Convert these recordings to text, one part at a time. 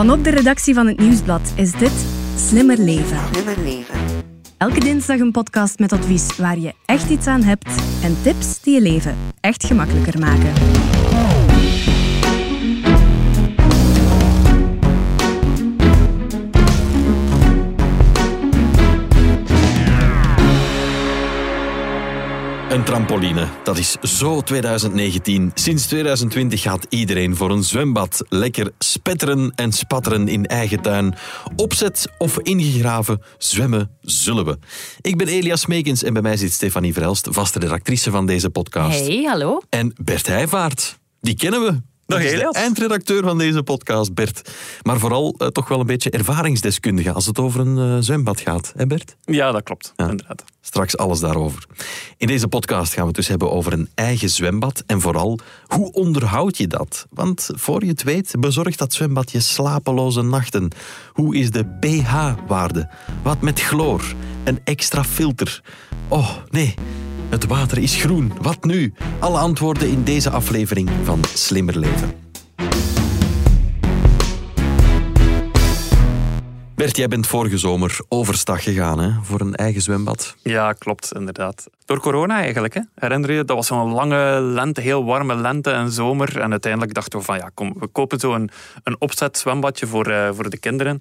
Vanop de redactie van het Nieuwsblad is dit Slimmer Leven. Slimmer leven. Elke dinsdag een podcast met advies waar je echt iets aan hebt en tips die je leven echt gemakkelijker maken. Trampoline, dat is zo 2019. Sinds 2020 gaat iedereen voor een zwembad. Lekker spetteren en spatteren in eigen tuin. Opzet of ingegraven, zwemmen zullen we. Ik ben Elias Meekens en bij mij zit Stefanie Verhelst, vaste redactrice van deze podcast. Hey, hallo. En Bert Heijvaart, die kennen we. Dag, is de eindredacteur van deze podcast, Bert. Maar vooral eh, toch wel een beetje ervaringsdeskundige als het over een eh, zwembad gaat. Hè Bert? Ja, dat klopt. Ja. Inderdaad. Straks alles daarover. In deze podcast gaan we het dus hebben over een eigen zwembad en vooral hoe onderhoud je dat? Want voor je het weet bezorgt dat zwembad je slapeloze nachten. Hoe is de pH-waarde? Wat met chloor? Een extra filter? Oh nee, het water is groen. Wat nu? Alle antwoorden in deze aflevering van Slimmer Leven. Bert, jij bent vorige zomer overstag gegaan hè, voor een eigen zwembad. Ja, klopt, inderdaad. Door corona eigenlijk. Hè. Herinner je, dat was zo'n lange lente, heel warme lente en zomer. En uiteindelijk dachten we van, ja, kom, we kopen zo een, een opzet zwembadje voor, eh, voor de kinderen.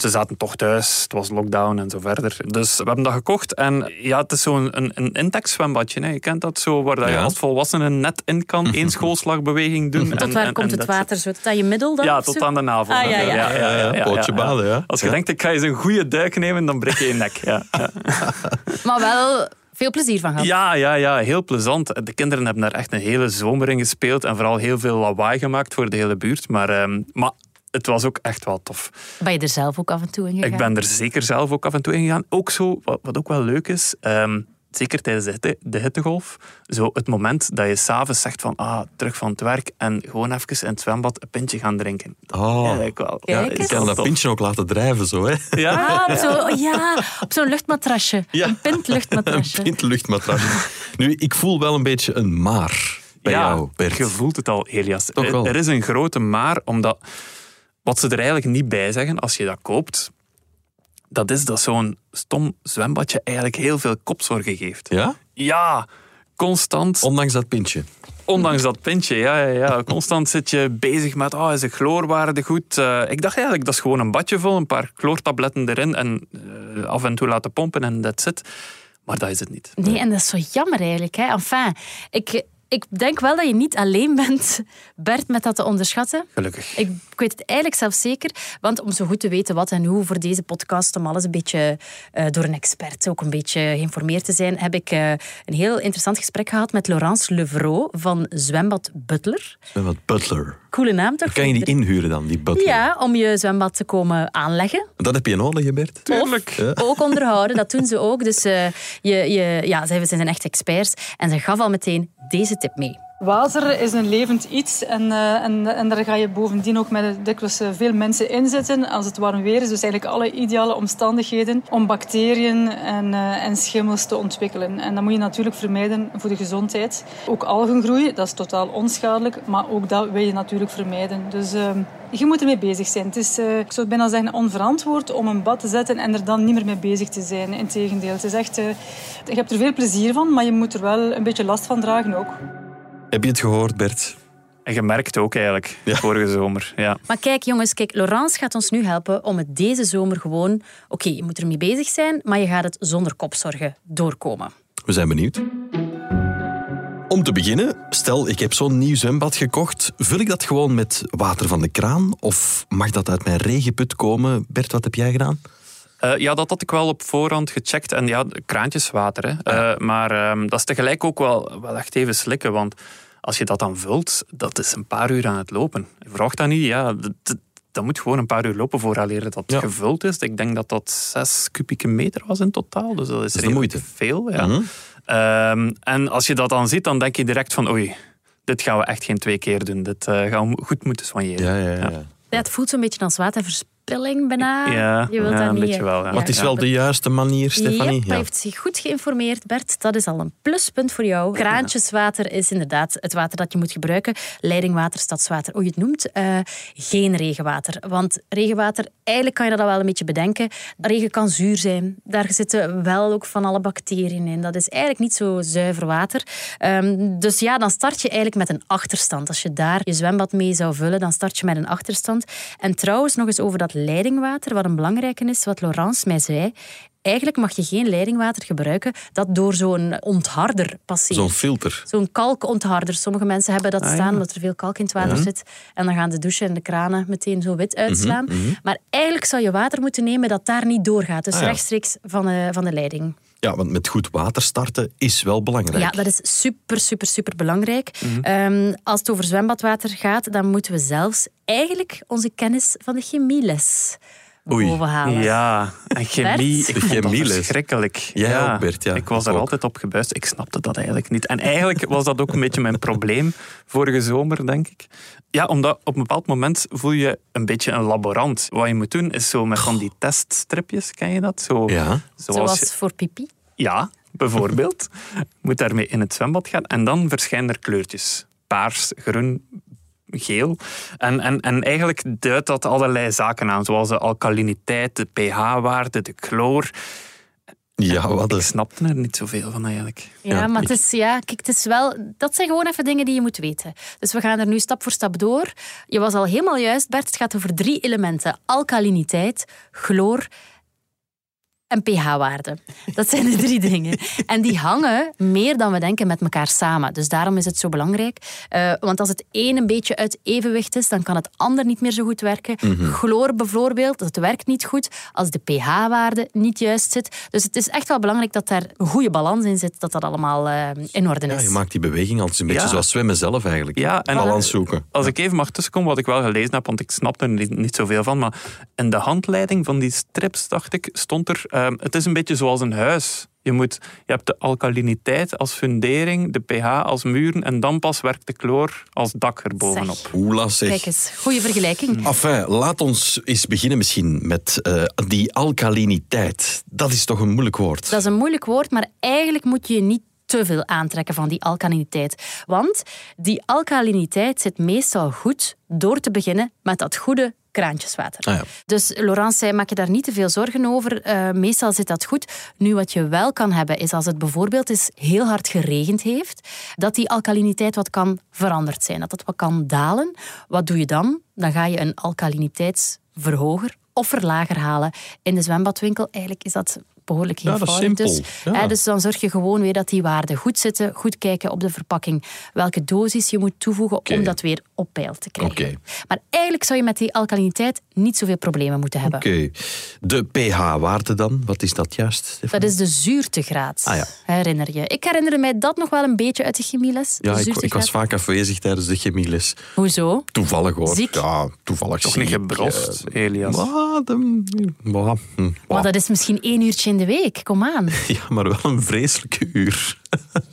Ze zaten toch thuis, het was lockdown en zo verder. Dus we hebben dat gekocht. En ja, het is zo'n een, een Intex zwembadje. Hè. Je kent dat zo, waar dat je Ja. als volwassene net in kan. één schoolslagbeweging doen. Tot en- waar en- komt en het water? Zo tot aan je middel dan? Ja, tot aan de navel. Ah, ja, ja. Pootje baden, ja. Als je Ja. denkt, ik ga eens een goede duik nemen, dan breek je je nek. Ja, ja. Maar wel veel plezier van gehad. Ja, ja, ja, heel plezant. De kinderen hebben daar echt een hele zomer in gespeeld en vooral heel veel lawaai gemaakt voor de hele buurt. Maar, ehm, maar het was ook echt wel tof. Ben je er zelf ook af en toe in gegaan? Ik ben er zeker zelf ook af en toe in gegaan. Ook zo, wat, wat ook wel leuk is, ehm, zeker tijdens de, hitte, de hittegolf, zo het moment dat je s'avonds zegt van, ah, terug van het werk en gewoon even in het zwembad een pintje gaan drinken. Dat Oh. wel. Is eens. Je kan dat tof. pintje ook laten drijven, zo, hè? Ja? Ah, op zo'n ja, op zo'n luchtmatrasje. Ja. Een pint luchtmatrasje. Een pint luchtmatras. Nu, ik voel wel een beetje een maar bij ja, jou, Bert. je voelt het al, Elias. Er-. Er is een grote maar, omdat wat ze er eigenlijk niet bij zeggen als je dat koopt, dat is dat zo'n stom zwembadje eigenlijk heel veel kopzorgen geeft. Ja? Ja, constant, Ondanks dat pintje. ondanks dat pintje, ja, ja, ja, constant zit je bezig met, oh, is de chloorwaarde goed? Eh, ik dacht eigenlijk, dat is gewoon een badje vol, een paar chloortabletten erin en eh, af en toe laten pompen en that's it. Maar dat is het niet. Nee, en dat is zo jammer eigenlijk. Hè. Enfin, ik, ik denk wel dat je niet alleen bent, Bert, met dat te onderschatten. Gelukkig. Ik, ik weet het eigenlijk zelf zeker, want om zo goed te weten wat en hoe voor deze podcast, om alles een beetje eh, door een expert ook een beetje geïnformeerd te zijn, heb ik eh, een heel interessant gesprek gehad met Laurence Levrouw van Zwembad Butler. Wat butler. Coole naam toch? Kan je die inhuren dan, die butler? Ja, om je zwembad te komen aanleggen. Dat heb je nodig, Bert? Tuurlijk. Ja. Ook onderhouden, dat doen ze ook. Dus eh, je, je, ja, zij zijn echt experts. En ze gaf al meteen deze tip mee. Water is een levend iets en, eh, en, en daar ga je bovendien ook met dikwijls eh, veel mensen in zitten als het warm weer is. Dus eigenlijk alle ideale omstandigheden om bacteriën en, eh, en schimmels te ontwikkelen. En dat moet je natuurlijk vermijden voor de gezondheid. Ook algengroei, dat is totaal onschadelijk, maar ook dat wil je natuurlijk vermijden. Dus je moet ermee bezig zijn. Het is, ik zou bijna zeggen, onverantwoord om een bad te zetten en er dan niet meer mee bezig te zijn. Integendeel, het is echt, je hebt er veel plezier van, maar je moet er wel een beetje last van dragen ook. Heb je het gehoord, Bert? En je merkt ook eigenlijk, Ja. vorige zomer. Ja. Maar kijk, jongens, kijk, Laurence gaat ons nu helpen om het deze zomer gewoon... Oké, je moet ermee bezig zijn, maar je gaat het zonder kopzorgen doorkomen. We zijn benieuwd. Om te beginnen, stel ik heb zo'n nieuw zwembad gekocht. Vul ik dat gewoon met water van de kraan? Of mag dat uit mijn regenput komen? Bert, wat heb jij gedaan? Eh, ja, dat had ik wel op voorhand gecheckt. En ja, kraantjeswater. Hè. Ah, Eh, maar ehm, dat is tegelijk ook wel, wel echt even slikken. Want als je dat dan vult, dat is een paar uur aan het lopen. Vraag dat niet. Ja, dat, dat- dat moet gewoon een paar uur lopen vooraleer dat Ja. gevuld is. Ik denk dat dat zes kubieke meter was in totaal. Dus dat is, redelijk moeite. veel. Ja. Mhm. Ehm, en als je dat dan ziet, dan denk je direct van oei, dit gaan we echt geen twee keer doen. Dit eh, gaan we goed moeten soigneren. Ja, ja, ja. Ja, het voelt zo'n beetje als water vers- verspilling bijna. Ja, je wilt ja, dat een niet. beetje wel, ja. Maar het is wel de juiste manier, Stefanie. Yep, Ja. hij heeft zich goed geïnformeerd, Bert. Dat is al een pluspunt voor jou. Kraantjeswater is inderdaad het water dat je moet gebruiken. Leidingwater, stadswater, hoe je het noemt. Eh, geen regenwater. Want regenwater, eigenlijk kan je dat al wel een beetje bedenken. Regen kan zuur zijn. Daar zitten wel ook van alle bacteriën in. Dat is eigenlijk niet zo zuiver water. Ehm, dus ja, dan start je eigenlijk met een achterstand. Als je daar je zwembad mee zou vullen, dan start je met een achterstand. En trouwens, nog eens over dat leidingwater, wat een belangrijke is, wat Laurence mij zei. Eigenlijk mag je geen leidingwater gebruiken dat door zo'n ontharder passeert. Zo'n filter. Zo'n kalkontharder. Sommige mensen hebben dat Ah, staan ja. omdat er veel kalk in het water zit. En dan gaan de douchen en de kranen meteen zo wit uitslaan. Maar eigenlijk zou je water moeten nemen dat daar niet doorgaat. Dus Ah, ja. rechtstreeks van de, van de leiding. Ja, want met goed water starten is wel belangrijk. Ja, dat is super, super, super belangrijk. Ehm, als het over zwembadwater gaat, dan moeten we zelfs eigenlijk onze kennis van de chemieles Oei. bovenhalen. Ja, en chemie, Bert? ik De vond dat chemieles. verschrikkelijk. Jij ja. ook, Bert, ja. Ik was daar ook. altijd op gebuist. Ik snapte dat eigenlijk niet. En eigenlijk was dat ook een beetje mijn probleem vorige zomer, denk ik. Ja, omdat op een bepaald moment voel je een beetje een laborant. Wat je moet doen, is zo met van die teststripjes, ken je dat? Zo, Ja. zoals Zoals voor pipi. Ja, bijvoorbeeld. Moet daarmee in het zwembad gaan. En dan verschijnen er kleurtjes. Paars, groen, geel. En, en, en eigenlijk duidt dat allerlei zaken aan, zoals de alkaliniteit, de pH-waarde, de chloor. Ja, wat Ik snapte er niet zoveel van eigenlijk. Ja, Ja, maar ik- het is, ja, kijk, het is wel, dat zijn gewoon even dingen die je moet weten. Dus we gaan er nu stap voor stap door. Je was al helemaal juist, Bert. Het gaat over drie elementen: alkaliniteit, chloor en pH-waarde. Dat zijn de drie dingen. En die hangen meer dan we denken met elkaar samen. Dus daarom is het zo belangrijk. Eh, want als het een een beetje uit evenwicht is, dan kan het ander niet meer zo goed werken. Chloor bijvoorbeeld, dat werkt niet goed als de pH-waarde niet juist zit. Dus het is echt wel belangrijk dat daar een goede balans in zit, dat dat allemaal eh, in orde Ja, is. je maakt die beweging altijd een beetje Ja. zoals zwemmen zelf eigenlijk. Ja, en- Balans zoeken. Als ik even mag tussenkomen, wat ik wel gelezen heb, want ik snap er niet, niet zoveel van, maar in de handleiding van die strips, dacht ik, stond er, ehm, het is een beetje zoals een huis. Je, moet, je hebt de alkaliniteit als fundering, de pH als muren en dan pas werkt de chloor als dak erbovenop. Oela zeg. Kijk eens, goede vergelijking. Enfin, laat ons eens beginnen misschien met eh, die alkaliniteit. Dat is toch een moeilijk woord. Dat is een moeilijk woord, maar eigenlijk moet je je niet te veel aantrekken van die alkaliniteit. Want die alkaliniteit zit meestal goed door te beginnen met dat goede kraantjeswater. Ah ja. Dus Laurence zei, maak je daar niet te veel zorgen over. Eh, meestal zit dat goed. Nu, wat je wel kan hebben, is als het bijvoorbeeld eens heel hard geregend heeft, dat die alkaliniteit wat kan veranderd zijn. Dat het wat kan dalen. Wat doe je dan? Dan ga je een alkaliniteitsverhoger of verlager halen in de zwembadwinkel. Eigenlijk is dat behoorlijk Ja, dat is eenvoudig. simpel. Dus, Ja. hè, dus dan zorg je gewoon weer dat die waarden goed zitten. Goed kijken op de verpakking welke dosis je moet toevoegen om dat weer op peil te krijgen. Oké. Maar eigenlijk zou je met die alkaliniteit niet zoveel problemen moeten hebben. Oké. De pH-waarde dan, wat is dat juist? Stefan? Dat is de zuurtegraad, Ah, ja. herinner je. Ik herinner mij dat nog wel een beetje uit de chemieles. de Ja, ik, ik zuurtegraad. was vaak afwezig tijdens de chemieles. Hoezo? Toevallig hoor. Ziek? Ja, toevallig Toch niet gebrost, eh, Elias? maar, de- maar, hm, Maar maar- dat is misschien één uurtje in de week. Kom aan. Ja, maar wel een vreselijke uur.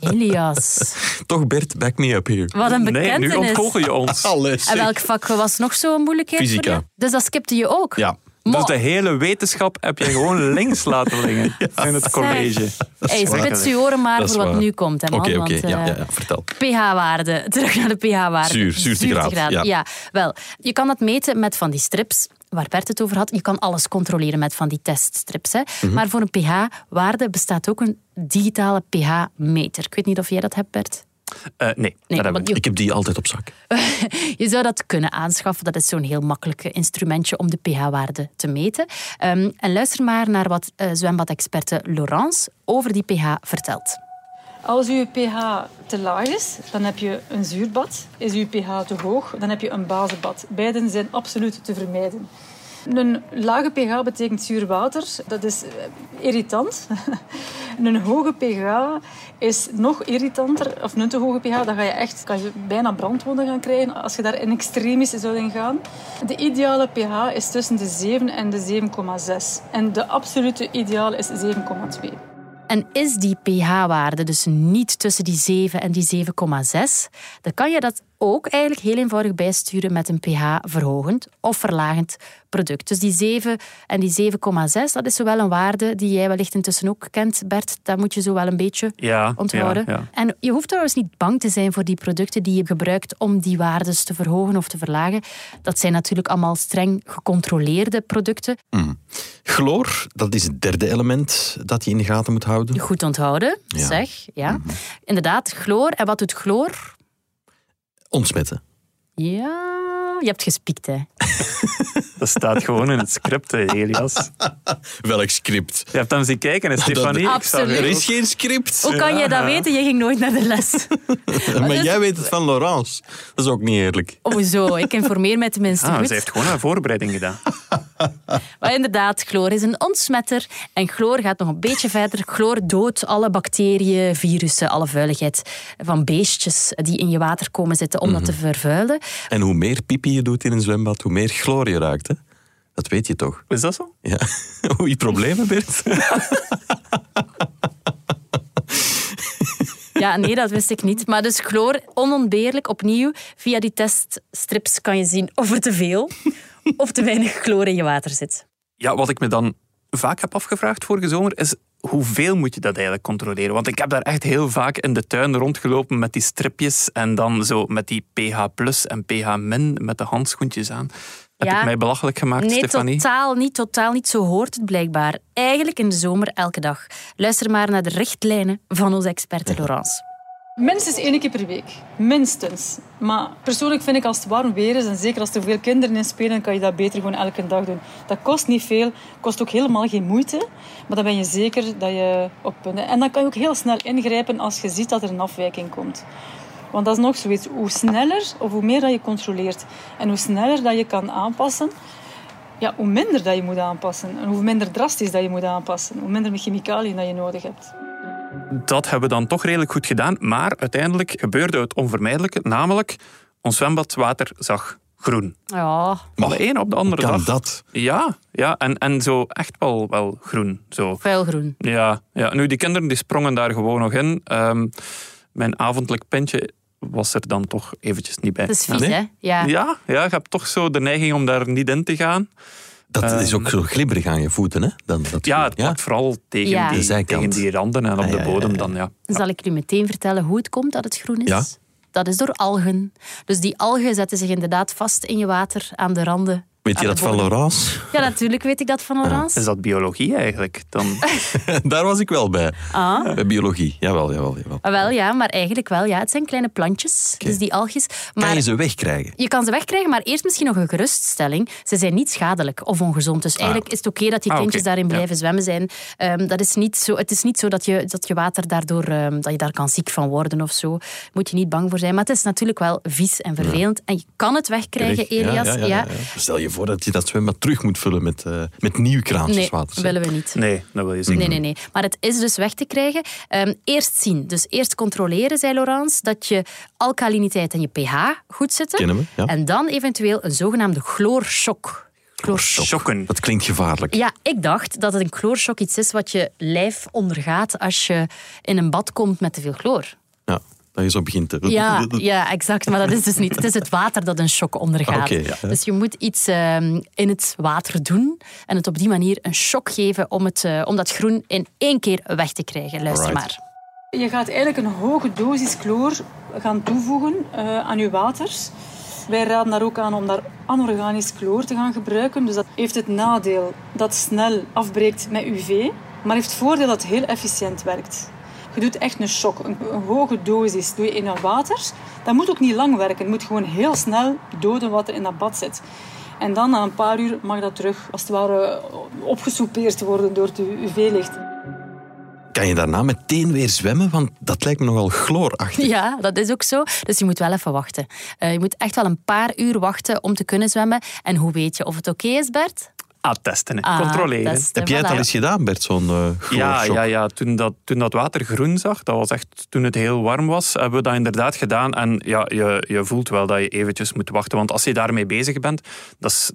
Elias. Toch Bert, back me up here. Wat een Nee, nu bekentenis. ontgoochel je ons. Alles. en welk vak was nog zo'n moeilijkheid voor Fysica. je? Dus dat skipte je ook? Ja. Mo- Dus de hele wetenschap heb je gewoon links laten liggen in het college. Hey, spits je oren maar voor wat waar. nu komt. Oké, oké. Ja, eh, ja, ja, vertel. pH-waarde. Terug naar de pH-waarde. Zuur, zuurtegraad, ja. wel. Je kan dat meten met van die strips waar Bert het over had. Je kan alles controleren met van die teststrips. Hè. Mhm. Maar voor een pH-waarde bestaat ook een digitale pH-meter. Ik weet niet of jij dat hebt, Bert. Eh, nee, dat heb want ik je, Ik heb die altijd op zak. je zou dat kunnen aanschaffen. Dat is zo'n heel makkelijk instrumentje om de pH-waarde te meten. Ehm, en luister maar naar wat eh, zwembadexperte Laurence over die pH vertelt. Als uw pH te laag is, dan heb je een zuurbad. Is uw pH te hoog, dan heb je een bazenbad. Beiden zijn absoluut te vermijden. Een lage pH betekent zuur water. Dat is eh, irritant. Een hoge pH is nog irritanter. Of een te hoge pH, dan ga je echt kan je bijna brandwonden gaan krijgen als je daar in extremis zou in gaan. De ideale pH is tussen de 7 en de 7,6. En de absolute ideaal is 7,2. En is die pH-waarde dus niet tussen die 7 en die 7,6, dan kan je dat ook eigenlijk heel eenvoudig bijsturen met een pH-verhogend of verlagend product. Dus die 7 en die 7,6, dat is zowel een waarde die jij wellicht intussen ook kent, Bert. Dat moet je zo wel een beetje Ja, onthouden. ja, ja. En je hoeft trouwens niet bang te zijn voor die producten die je gebruikt om die waardes te verhogen of te verlagen. Dat zijn natuurlijk allemaal streng gecontroleerde producten. Chloor, dat is het derde element dat je in de gaten moet houden. Goed onthouden, Ja. zeg. Ja. Inderdaad, chloor. En wat doet chloor? Ontsmetten. Ja, je hebt gespiekt, hè. Dat staat gewoon in het script, hè, Elias. Welk script? Je hebt hem zien kijken, hè, Stefanie. Absoluut. Er is geen script. Hoe kan je dat weten? Je ging nooit naar de les. maar dus- jij weet het van Laurence. Dat is ook niet eerlijk. Hoezo? Ik informeer mij tenminste Ah, goed. ze heeft gewoon een voorbereiding gedaan. Maar inderdaad, chloor is een ontsmetter. En chloor gaat nog een beetje verder. Chloor doodt alle bacteriën, virussen, alle vuiligheid van beestjes die in je water komen zitten om dat te vervuilen. En hoe meer pipi je doet in een zwembad, hoe meer chloor je ruikt. Hè? Dat weet je toch? Is dat zo? Ja. Hoe je problemen, Bert? Ja, nee, dat wist ik niet. Maar dus chloor, onontbeerlijk, opnieuw. Via die teststrips kan je zien of er te veel of te weinig chloor in je water zit. Ja, wat ik me dan vaak heb afgevraagd vorige zomer is hoeveel moet je dat eigenlijk controleren? Want ik heb daar echt heel vaak in de tuin rondgelopen met die stripjes en dan zo met die pH plus en pH min met de handschoentjes aan. Heb Ja. ik mij belachelijk gemaakt, Nee, Stefanie? totaal niet, totaal niet. Zo hoort het blijkbaar. Eigenlijk in de zomer elke dag. Luister maar naar de richtlijnen van onze experte Laurence. Minstens één keer per week. Minstens. Maar persoonlijk vind ik als het warm weer is en zeker als er veel kinderen in spelen, kan je dat beter gewoon elke dag doen. Dat kost niet veel, kost ook helemaal geen moeite. Maar dan ben je zeker dat je op En dan kan je ook heel snel ingrijpen als je ziet dat er een afwijking komt. Want dat is nog zoiets. Hoe sneller of hoe meer dat je controleert en hoe sneller dat je kan aanpassen, ja, hoe minder dat je moet aanpassen. En hoe minder drastisch dat je moet aanpassen. Hoe minder chemicaliën dat je nodig hebt. Dat hebben we dan toch redelijk goed gedaan. Maar uiteindelijk gebeurde het onvermijdelijke. Namelijk, ons zwembadwater zag groen. Ja, Van de ene op de andere Kan dag. dat? Ja, ja en, en zo echt wel, wel groen. Zo. vuilgroen. Ja, ja, nu die kinderen die sprongen daar gewoon nog in. Ehm, mijn avondelijk pintje was er dan toch eventjes niet bij. Dat is vies, Nee? hè? Ja. Ja, ja, je hebt toch zo de neiging om daar niet in te gaan. Dat is ook zo glibberig aan je voeten, hè? Dan, dat Ja, het plakt vooral tegen, Ja. die, De zijkant. tegen die randen en op Ah, de ja, ja, bodem ja. dan, ja. Zal ik u meteen vertellen hoe het komt dat het groen is? Ja. Dat is door algen. Dus die algen zetten zich inderdaad vast in je water aan de randen. Weet je dat van. Laurence? Ja, natuurlijk weet ik dat van Laurence. Is dat biologie eigenlijk? Dan, Daar was ik wel bij. Ah. Bij biologie. Jawel, jawel, jawel. Ah, Wel ja, maar eigenlijk wel. Ja. Het zijn kleine plantjes, dus die algjes. Maar Kan je ze wegkrijgen? Je kan ze wegkrijgen, maar eerst misschien nog een geruststelling. Ze zijn niet schadelijk of ongezond. Dus eigenlijk is het oké dat die Ah, kindjes daarin Ja. blijven zwemmen zijn. Ehm, dat is niet zo, het is niet zo dat je, dat je water daardoor ehm, dat je daar kan ziek van worden of zo. Moet je niet bang voor zijn. Maar het is natuurlijk wel vies en vervelend. En je kan het wegkrijgen, Elias. ja, ja, ja, ja. Stel je voor dat je dat zwembad terug moet vullen met, eh, met nieuw Nee, kraantjeswater. willen we niet. nee, dat wil je zeggen. Nee, nee, nee. Maar het is dus weg te krijgen. Ehm, eerst zien. Dus eerst controleren, zei Laurence, dat je alkaliniteit en je pH goed zitten. Kennen we, ja. En dan eventueel een zogenaamde chloorshock. Chloorshok. Shocken. Dat klinkt gevaarlijk. Ja, ik dacht dat het een chloorshok iets is wat je lijf ondergaat als je in een bad komt met te veel chloor. Ja, dat je zo begint te... Ja, ja, exact. Maar dat is dus niet. Het is het water dat een shock ondergaat. Ja. Dus je moet iets ehm, in het water doen en het op die manier een shock geven om, het, eh, om dat groen in één keer weg te krijgen. Luister Alright. maar. Je gaat eigenlijk een hoge dosis chloor gaan toevoegen eh, aan je water. Wij raden daar ook aan om daar anorganisch chloor te gaan gebruiken. Dus dat heeft het nadeel dat het snel afbreekt met UV, maar heeft het voordeel dat het heel efficiënt werkt. Je doet echt een shock, een, een hoge dosis doe je in dat water. Dat moet ook niet lang werken. Het moet gewoon heel snel doden wat er in dat bad zit. En dan na een paar uur mag dat terug, als het ware, opgesoupeerd worden door het UV-licht. Kan je daarna meteen weer zwemmen? Want dat lijkt me nogal chloorachtig. Ja, dat is ook zo. Dus je moet wel even wachten. Eh, je moet echt wel een paar uur wachten om te kunnen zwemmen. En hoe weet je of het oké is, Bert? Ah, testen, hè. Ah, controleren. testen, Heb jij het voilà. al eens gedaan, Bert, zo'n eh Ja, ja, ja. Toen, dat, toen dat water groen zag, dat was echt toen het heel warm was, hebben we dat inderdaad gedaan. En ja, je, je voelt wel dat je eventjes moet wachten. Want als je daarmee bezig bent, dat is,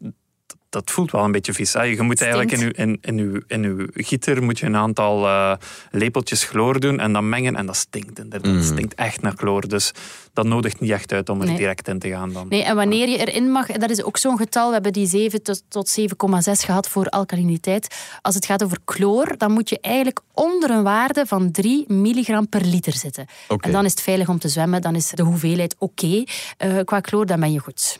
dat voelt wel een beetje vies. Hè? Je moet eigenlijk in je, in, in, uw, in uw gieter moet je een aantal uh, lepeltjes chloor doen en dan mengen. En dat stinkt inderdaad. Dat stinkt echt naar chloor. Dus dat nodigt niet echt uit om er direct in te gaan dan. Nee, en wanneer je erin mag, dat is ook zo'n getal. We hebben die 7 tot, tot 7,6 gehad voor alkaliniteit. Als het gaat over chloor, dan moet je eigenlijk onder een waarde van 3 milligram per liter zitten. En dan is het veilig om te zwemmen. Dan is de hoeveelheid oké. Okay. Uh, qua chloor, dan ben je goed.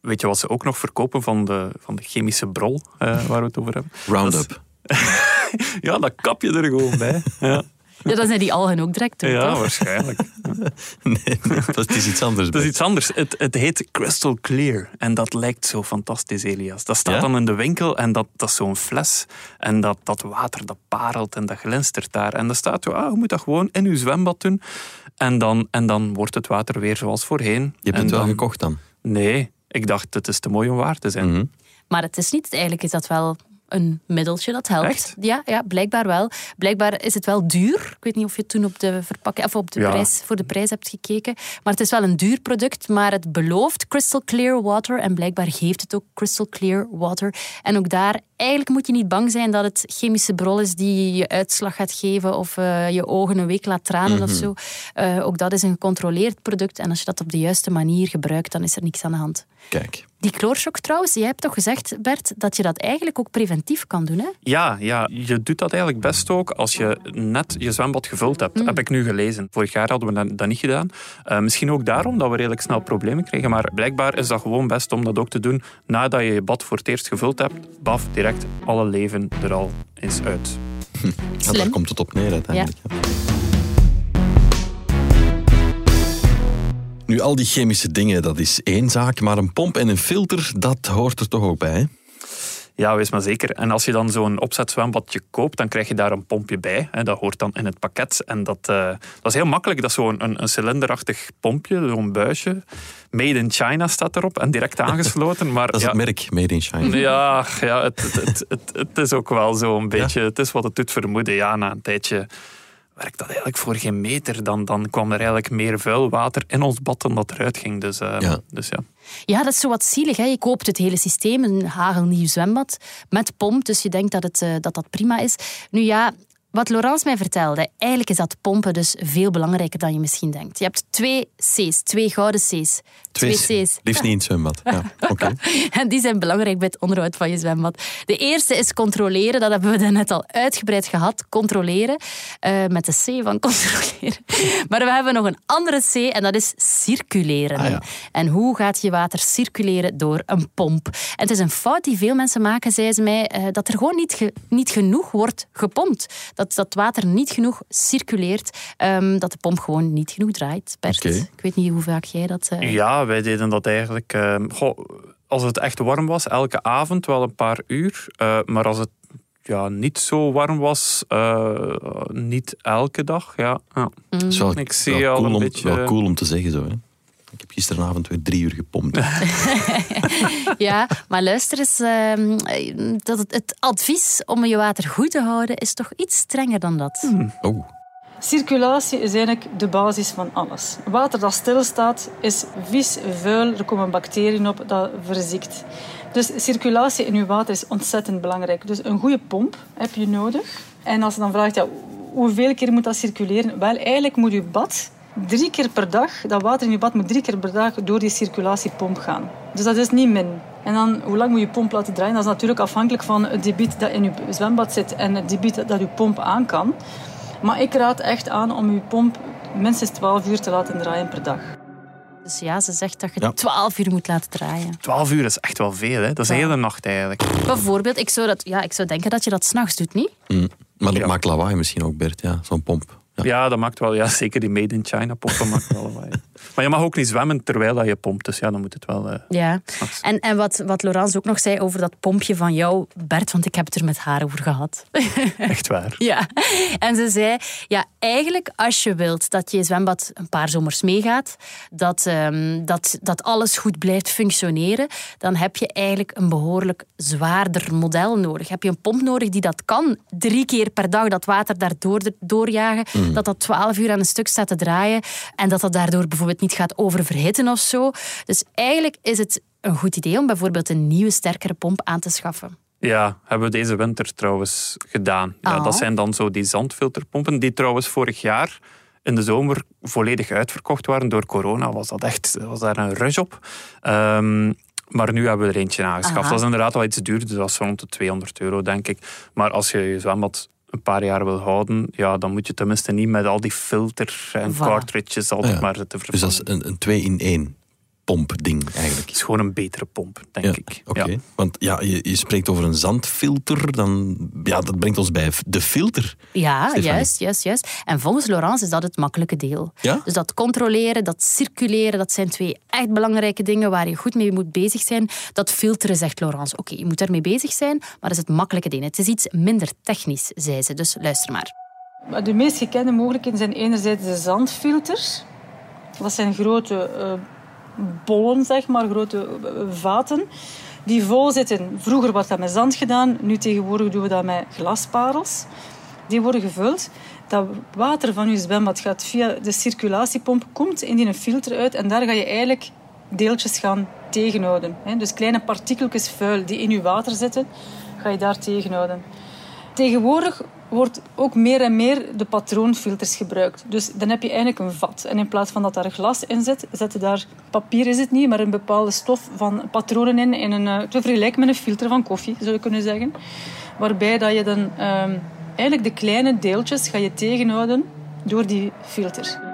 Weet je wat ze ook nog verkopen van de, van de chemische brol uh, waar we het over hebben? Roundup. ja, dat kap je er gewoon bij. Ja. Ja, dan zijn die algen ook direct dood. Ja, waarschijnlijk. nee, dat is iets anders. Dat is iets anders. Het, het heet Crystal Clear. En dat lijkt zo fantastisch, Elias. Dat staat dan in de winkel en dat, dat is zo'n fles. En dat, dat water, dat parelt en dat glinstert daar. En dan staat zo, ah, je moet dat gewoon in je zwembad doen. En dan, en dan wordt het water weer zoals voorheen. Je hebt en het wel dan... gekocht dan? Nee, ik dacht, het is te mooi om waar te zijn. Mhm. Maar het is niet, eigenlijk is dat wel een middeltje dat helpt. Echt? Ja, ja, blijkbaar wel. Blijkbaar is het wel duur. Ik weet niet of je toen op de, verpakking, of op de Ja. prijs, voor de prijs hebt gekeken. Maar het is wel een duur product, maar het belooft crystal clear water. En blijkbaar geeft het ook crystal clear water. En ook daar, eigenlijk moet je niet bang zijn dat het chemische brol is die je uitslag gaat geven of eh, je ogen een week laat tranen of zo. Eh, ook dat is een gecontroleerd product. En als je dat op de juiste manier gebruikt, dan is er niks aan de hand. Kijk. Die chloorshok trouwens, jij hebt toch gezegd, Bert, dat je dat eigenlijk ook preventief kan doen, hè? Ja, ja, je doet dat eigenlijk best ook als je net je zwembad gevuld hebt. Heb ik nu gelezen. Vorig jaar hadden we dat, dat niet gedaan. Eh, misschien ook daarom dat we redelijk snel problemen kregen. Maar blijkbaar is dat gewoon best om dat ook te doen nadat je je bad voor het eerst gevuld hebt. Baf, direct alle leven er al eens uit. Ja, daar komt het op neer uiteindelijk. ja. Nu, al die chemische dingen, dat is één zaak. Maar een pomp en een filter, dat hoort er toch ook bij, hè? Ja, wees maar zeker. En als je dan zo'n opzetzwembadje koopt, dan krijg je daar een pompje bij. Hè. Dat hoort dan in het pakket. En dat, eh, dat is heel makkelijk. Dat is zo'n een, een cilinderachtig pompje, zo'n buisje. Made in China staat erop en direct aangesloten. Maar Dat is ja, het merk, Made in China. Ja, ja het, het, het, het, het is ook wel zo een beetje. Het is wat het doet vermoeden. Ja, na een tijdje werkt dat eigenlijk voor geen meter. Dan, dan kwam er eigenlijk meer vuil water in ons bad dan dat eruit ging. Dus, eh, Ja. dus ja. Ja, dat is zo wat zielig. Hè? Je koopt het hele systeem, een hagelnieuw zwembad, met pomp. Dus je denkt dat het, eh, dat, dat prima is. Nu ja, wat Laurence mij vertelde, eigenlijk is dat pompen dus veel belangrijker dan je misschien denkt. Je hebt twee C's, twee gouden C's. Twee C's. Liefst niet in het zwembad. Ja, oké. En die zijn belangrijk bij het onderhoud van je zwembad. De eerste is controleren. Dat hebben we net al uitgebreid gehad. Controleren. Eh, met de C van controleren. Maar we hebben nog een andere C en dat is circuleren. Ah, ja. En hoe gaat je water circuleren door een pomp? En het is een fout die veel mensen maken, zei ze mij, eh, dat er gewoon niet, ge- niet genoeg wordt gepompt. Dat dat water niet genoeg circuleert. ehm, dat de pomp gewoon niet genoeg draait. Bert, ik weet niet hoe vaak jij dat... eh, ja, wij deden dat eigenlijk. eh, goh, als het echt warm was, elke avond wel een paar uur. Eh, maar als het ja, niet zo warm was, eh, niet elke dag. Ja, ja. Is wel, Ik zie wel al cool een om, beetje- wel cool om te zeggen zo, hè. Heb gisteravond weer drie uur gepompt. Ja, maar luister eens, ehm, dat het, het advies om je water goed te houden is toch iets strenger dan dat. Oh, Circulatie is eigenlijk de basis van alles. Water dat stilstaat is vies, vuil, er komen bacteriën op, dat verziekt. Dus circulatie in je water is ontzettend belangrijk. Dus een goede pomp heb je nodig. En als je dan vraagt, ja, hoeveel keer moet dat circuleren? Wel, eigenlijk moet je bad drie keer per dag, dat water in je bad moet drie keer per dag door die circulatiepomp gaan. Dus dat is niet min. En dan, hoe lang moet je pomp laten draaien? Dat is natuurlijk afhankelijk van het debiet dat in je zwembad zit en het debiet dat je pomp aan kan. Maar ik raad echt aan om je pomp minstens 12 uur te laten draaien per dag. Dus ja, ze zegt dat je Ja. 12 uur moet laten draaien. 12 uur is echt wel veel. Hè? Dat is de hele nacht eigenlijk. Bijvoorbeeld, ik zou, dat, ja, ik zou denken dat je dat s'nachts doet, niet? mm. maar dat Ja. maakt lawaai misschien ook, Bert. Ja, zo'n pomp. Ja. Dat maakt wel. Ja, zeker die Made in China pompen maakt wel lawaai. Maar je mag ook niet zwemmen terwijl dat je pompt. Dus ja, dan moet het wel. eh, Ja. En, en wat, wat Laurence ook nog zei over dat pompje van jou, Bert, want ik heb het er met haar over gehad. Echt waar. Ja, en ze zei, ja, eigenlijk als je wilt dat je zwembad een paar zomers meegaat, dat, ehm, dat, dat alles goed blijft functioneren, dan heb je eigenlijk een behoorlijk zwaarder model nodig. Heb je een pomp nodig die dat kan, drie keer per dag dat water daardoor doorjagen, dat dat twaalf uur aan een stuk staat te draaien en dat dat daardoor bijvoorbeeld niet gaat oververhitten of zo. Dus eigenlijk is het een goed idee om bijvoorbeeld een nieuwe, sterkere pomp aan te schaffen? Ja, hebben we deze winter trouwens gedaan. Ja, Oh. Dat zijn dan zo die zandfilterpompen, die trouwens vorig jaar in de zomer volledig uitverkocht waren. Door corona was, dat echt, was daar een rush op. Ehm, maar nu hebben we er eentje aangeschaft. Aha. Dat is inderdaad wel iets duurder, dus dat is rond de 200 euro, denk ik. Maar als je je zwembad een paar jaar wil houden, ja, dan moet je tenminste niet met al die filter en Voilà. cartridges altijd Ja. maar te vervangen. Dus dat is een, een twee-in-één pompding eigenlijk. Het is gewoon een betere pomp, denk Ja, ik. Oké, Ja. want ja, je, je spreekt over een zandfilter, dan, ja, dat brengt ons bij de filter. Ja, juist, juist, juist. En volgens Laurence is dat het makkelijke deel. Ja? Dus dat controleren, dat circuleren, dat zijn twee echt belangrijke dingen waar je goed mee moet bezig zijn. Dat filteren, zegt Laurence. Oké, je moet ermee bezig zijn, maar dat is het makkelijke ding. Het is iets minder technisch, zei ze. Dus luister maar. Maar De meest gekende mogelijkheden zijn enerzijds de zandfilters. Dat zijn grote eh, bollen, zeg maar, grote eh, vaten. Die vol zitten. Vroeger werd dat met zand gedaan, nu tegenwoordig doen we dat met glasparels. Die worden gevuld. Dat water van je zwembad gaat via de circulatiepomp, komt in die filter uit en daar ga je eigenlijk deeltjes gaan tegenhouden. Dus kleine partikeltjes vuil die in je water zitten, ga je daar tegenhouden. Tegenwoordig wordt ook meer en meer de patroonfilters gebruikt. Dus dan heb je eigenlijk een vat. En in plaats van dat daar glas in zit, zetten daar papier is het niet, maar een bepaalde stof van patronen in. in een, eh, te vergelijken met een filter van koffie, zou je kunnen zeggen. Waarbij dat je dan ehm, eigenlijk de kleine deeltjes ga je tegenhouden door die filter.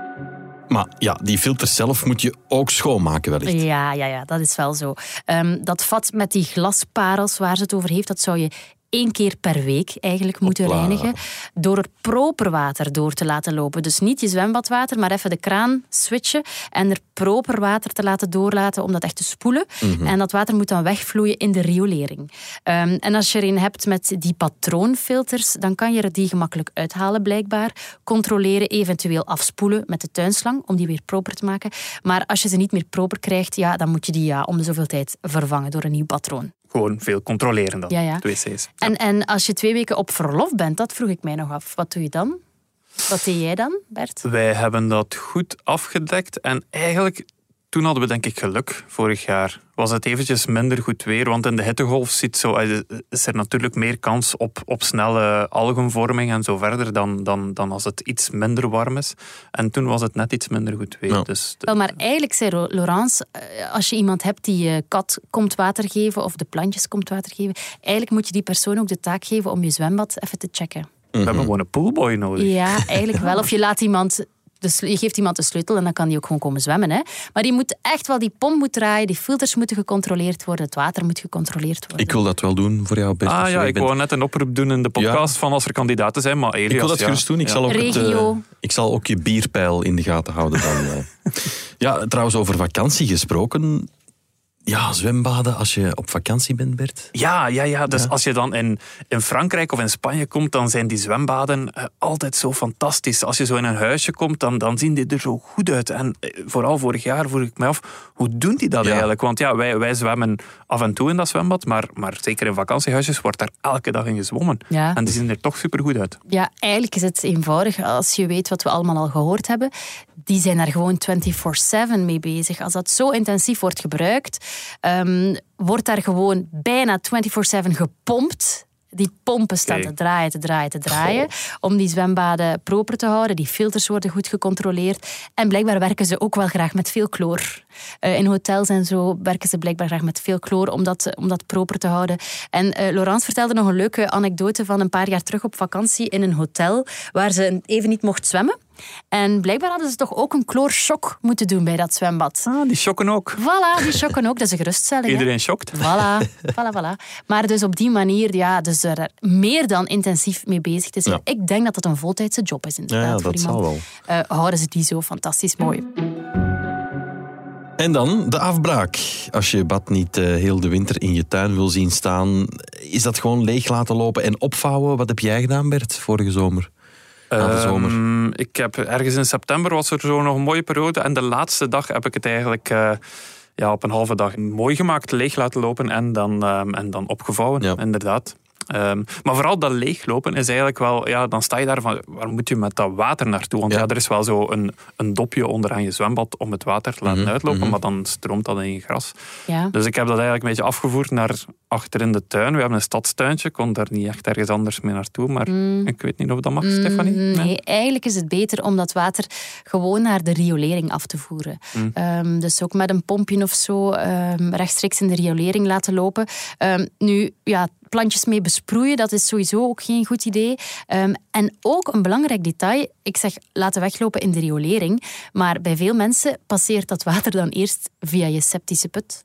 Maar ja, die filters zelf moet je ook schoonmaken wellicht. Ja, ja, ja, dat is wel zo. Ehm, dat vat met die glasparels waar ze het over heeft, dat zou je één keer per week eigenlijk moeten reinigen. Door er proper water door te laten lopen. Dus niet je zwembadwater, maar even de kraan switchen en er proper water te laten doorlaten om dat echt te spoelen. En dat water moet dan wegvloeien in de riolering. Ehm, en als je er een hebt met die patroonfilters, dan kan je er die gemakkelijk uithalen blijkbaar. Controleren, eventueel afspoelen met de tuinslang om die weer proper te maken. Maar als je ze niet meer proper krijgt, ja, dan moet je die ja, om de zoveel tijd vervangen door een nieuw patroon. Gewoon veel controleren dan, Ja, ja. de wc's. En, en als je twee weken op verlof bent, dat vroeg ik mij nog af. Wat doe je dan? Wat deed jij dan, Bert? Wij hebben dat goed afgedekt en eigenlijk toen hadden we denk ik geluk vorig jaar. Was het eventjes minder goed weer, want in de hittegolf zit zo, eh, is er natuurlijk meer kans op, op snelle algenvorming en zo verder dan, dan, dan als het iets minder warm is. En toen was het net iets minder goed weer. Ja. Dus de- Wel, maar eigenlijk zei Laurence, eh, als je iemand hebt die je kat komt water geven of de plantjes komt water geven, eigenlijk moet je die persoon ook de taak geven om je zwembad even te checken. we hebben gewoon een poolboy nodig. Ja, eigenlijk wel. Of je laat iemand. Dus je geeft iemand de sleutel en dan kan die ook gewoon komen zwemmen. Hè. Maar die moet echt wel, die pomp moet draaien, die filters moeten gecontroleerd worden, het water moet gecontroleerd worden. Ik wil dat wel doen voor jou, Bert. Ah ja, ik bent. wou net een oproep doen in de podcast van als er kandidaten zijn, maar Elias, Ik wil dat ja. gerust doen. Ik, Ja. zal ook het, eh, ik zal ook je bierpeil in de gaten houden dan. eh. ja, trouwens, over vakantie gesproken. Ja, zwembaden als je op vakantie bent, Bert. Ja, ja, ja. Dus als je dan in, in Frankrijk of in Spanje komt, dan zijn die zwembaden eh, altijd zo fantastisch. Als je zo in een huisje komt, dan, dan zien die er zo goed uit. En eh, vooral vorig jaar vroeg ik me af, hoe doen die dat Ja. eigenlijk? Want ja, wij, wij zwemmen af en toe in dat zwembad, maar, maar zeker in vakantiehuisjes wordt daar elke dag in gezwommen. Ja. En die zien er toch supergoed uit. Ja, eigenlijk is het eenvoudig als je weet wat we allemaal al gehoord hebben. Die zijn daar gewoon 24-7 mee bezig. Als dat zo intensief wordt gebruikt, ehm, wordt daar gewoon bijna 24-7 gepompt. Die pompen staan te draaien, te draaien, te draaien. Om die zwembaden proper te houden. Die filters worden goed gecontroleerd. En blijkbaar werken ze ook wel graag met veel chloor. Eh, in hotels en zo werken ze blijkbaar graag met veel chloor om dat, om dat proper te houden. En eh, Laurence vertelde nog een leuke anekdote van een paar jaar terug op vakantie in een hotel waar ze even niet mocht zwemmen. En blijkbaar hadden ze toch ook een chloorshok moeten doen bij dat zwembad. Ah, die shocken ook. Voilà, die shocken ook. Dat is een geruststelling. hè. Iedereen shokt. Voilà, voilà, voilà. Maar dus op die manier, ja, dus er meer dan intensief mee bezig te zijn. Ja. Ik denk dat het een voltijdse job is, inderdaad, Ja, voor dat iemand. zal wel. Eh, houden ze die zo fantastisch mooi. En dan de afbraak. Als je bad niet eh, heel de winter in je tuin wil zien staan, is dat gewoon leeg laten lopen en opvouwen. Wat heb jij gedaan, Bert, vorige zomer? Na de zomer. Ehm, ik heb ergens in september was er zo nog een mooie periode. En de laatste dag heb ik het eigenlijk eh, ja, op een halve dag mooi gemaakt, leeg laten lopen en dan, ehm, en dan opgevouwen. Ja. Inderdaad. Ehm, maar vooral dat leeglopen is eigenlijk wel, ja, dan sta je daar van, waar moet je met dat water naartoe? Want ja, er is wel zo een, een dopje onderaan je zwembad om het water te laten Mhm, uitlopen, mhm. maar dan stroomt dat in je gras. Ja. Dus ik heb dat eigenlijk een beetje afgevoerd naar achter in de tuin. We hebben een stadstuintje, ik kon daar niet echt ergens anders mee naartoe, maar ik weet niet of dat mag, Stefanie. Mm, Nee, eigenlijk is het beter om dat water gewoon naar de riolering af te voeren. Mm. Ehm, dus ook met een pompje of zo ehm, rechtstreeks in de riolering laten lopen. Ehm, nu, ja, plantjes mee besproeien, dat is sowieso ook geen goed idee. Ehm, en ook een belangrijk detail, ik zeg laten weglopen in de riolering, maar bij veel mensen passeert dat water dan eerst via je septische put.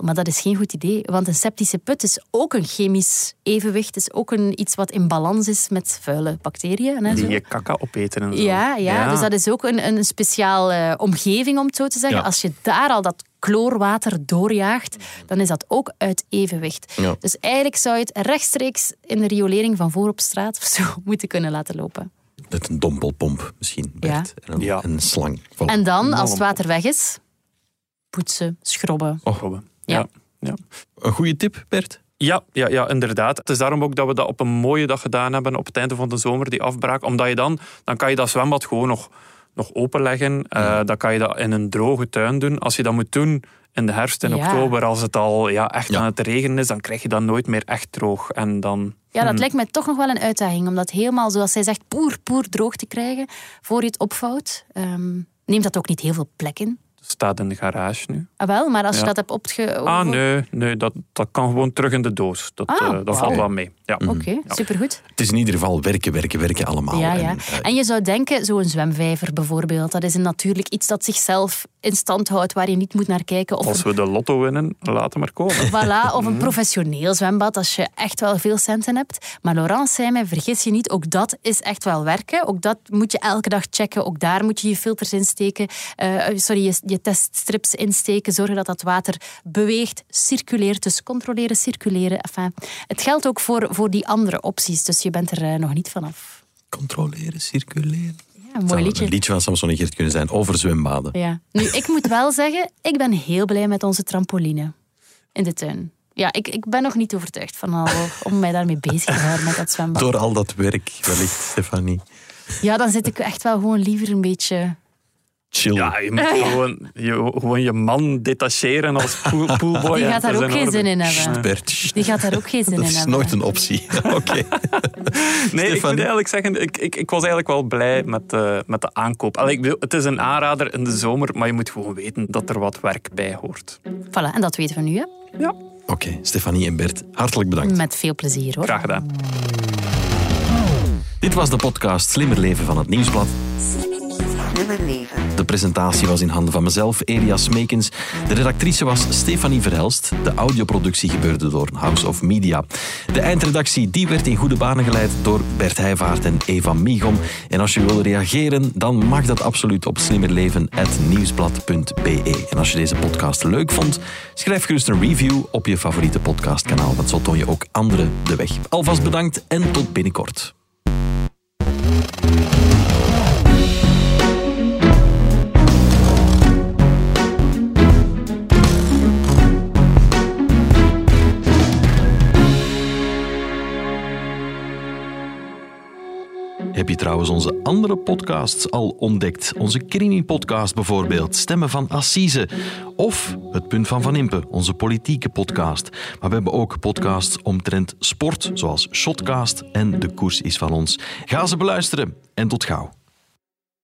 Maar dat is geen goed idee, want een septische put is ook een chemisch evenwicht, is ook een, iets wat in balans is met vuile bacteriën. En zo. Die je kaka opeten en zo. Ja, ja, dus dat is ook een, een speciaal eh, omgeving, om het zo te zeggen. Ja. Als je daar al dat chloorwater doorjaagt, dan is dat ook uit evenwicht. Ja. Dus eigenlijk zou je het rechtstreeks in de riolering van voor op straat of zo moeten kunnen laten lopen. Met een dompelpomp misschien, Bert. En een, Ja. en een slang. Voilà. En dan, als het water weg is, poetsen, schrobben. Robben. Ja. Ja. Ja. Een goede tip, Bert? Ja, ja, ja, inderdaad. Het is daarom ook dat we dat op een mooie dag gedaan hebben op het einde van de zomer, die afbraak. Omdat je dan, dan kan je dat zwembad gewoon nog, nog openleggen. Eh, dan kan je dat in een droge tuin doen. Als je dat moet doen in de herfst, in Ja. oktober, als het al ja, echt Ja. aan het regenen is, dan krijg je dat nooit meer echt droog. En dan... Ja, dat Hmm. lijkt mij toch nog wel een uitdaging, om dat helemaal, zoals zij zegt, poer, poer droog te krijgen voor je het opvouwt. Ehm, neemt dat ook niet heel veel plek in? Staat in de garage nu. Ah, wel, maar als je Ja. dat hebt opge... Ah, nee, nee dat, dat kan gewoon terug in de doos. Dat, Ah, eh, dat valt wel mee. Ja. Oké, supergoed. Het is in ieder geval werken, werken, werken allemaal. Ja, ja. En, eh, En je zou denken, zo'n zwemvijver bijvoorbeeld, dat is een natuurlijk iets dat zichzelf in stand houdt, waar je niet moet naar kijken. Of Als we de lotto winnen, laten maar komen. Voilà, of een professioneel zwembad als je echt wel veel centen hebt. Maar Laurence zei mij, vergis je niet, ook dat is echt wel werken. Ook dat moet je elke dag checken. Ook daar moet je je filters insteken. eh, sorry, je, je teststrips insteken. Zorgen dat dat water beweegt, circuleert. Dus controleren, circuleren. Enfin, het geldt ook voor, voor die andere opties. Dus je bent er eh, nog niet vanaf. Controleren, circuleren. Ja, mooi zou liedje. Een liedje van Samson en kunnen zijn over zwembaden. Ja. Nu, ik moet wel zeggen, ik ben heel blij met onze trampoline in de tuin. Ja, ik, ik ben nog niet overtuigd van al om mij daarmee bezig te houden met dat zwembad. Door al dat werk, wellicht, Stefanie. Ja, dan zit ik echt wel gewoon liever een beetje... Chill. Ja, je moet gewoon je, gewoon je man detacheren als pool, poolboy. Die gaat daar dat ook is geen zin in hebben. Sst, Bert, sst. Die gaat daar ook geen zin Dat in is hebben. nooit een optie. Oké. Nee, ik moet eigenlijk zeggen, ik, ik, ik was eigenlijk wel blij met, eh, met de aankoop. Allee, ik bedoel, het is een aanrader in de zomer, maar je moet gewoon weten dat er wat werk bij hoort. Voilà, en dat weten we nu, hè? Ja, Oké, Stefanie en Bert, hartelijk bedankt. Met veel plezier, hoor. graag gedaan. Dit was de podcast Slimmer Leven van het Nieuwsblad. De presentatie was in handen van mezelf, Elias Meekens. De redactrice was Stefanie Verhelst. De audioproductie gebeurde door House of Media. De eindredactie die werd in goede banen geleid door Bert Heijvaart en Eva Migom. En als je wil reageren, dan mag dat absoluut op slimmerleven.nieuwsblad.be. En als je deze podcast leuk vond, schrijf gerust een review op je favoriete podcastkanaal, want zo toon je ook anderen de weg. Alvast bedankt en tot binnenkort. Heb je trouwens onze andere podcasts al ontdekt? Onze Crimi-podcast bijvoorbeeld, Stemmen van Assise. Of Het Punt van Van Impe, onze politieke podcast. Maar we hebben ook podcasts omtrent sport, zoals Shotcast en De Koers is van ons. Ga ze beluisteren en tot gauw.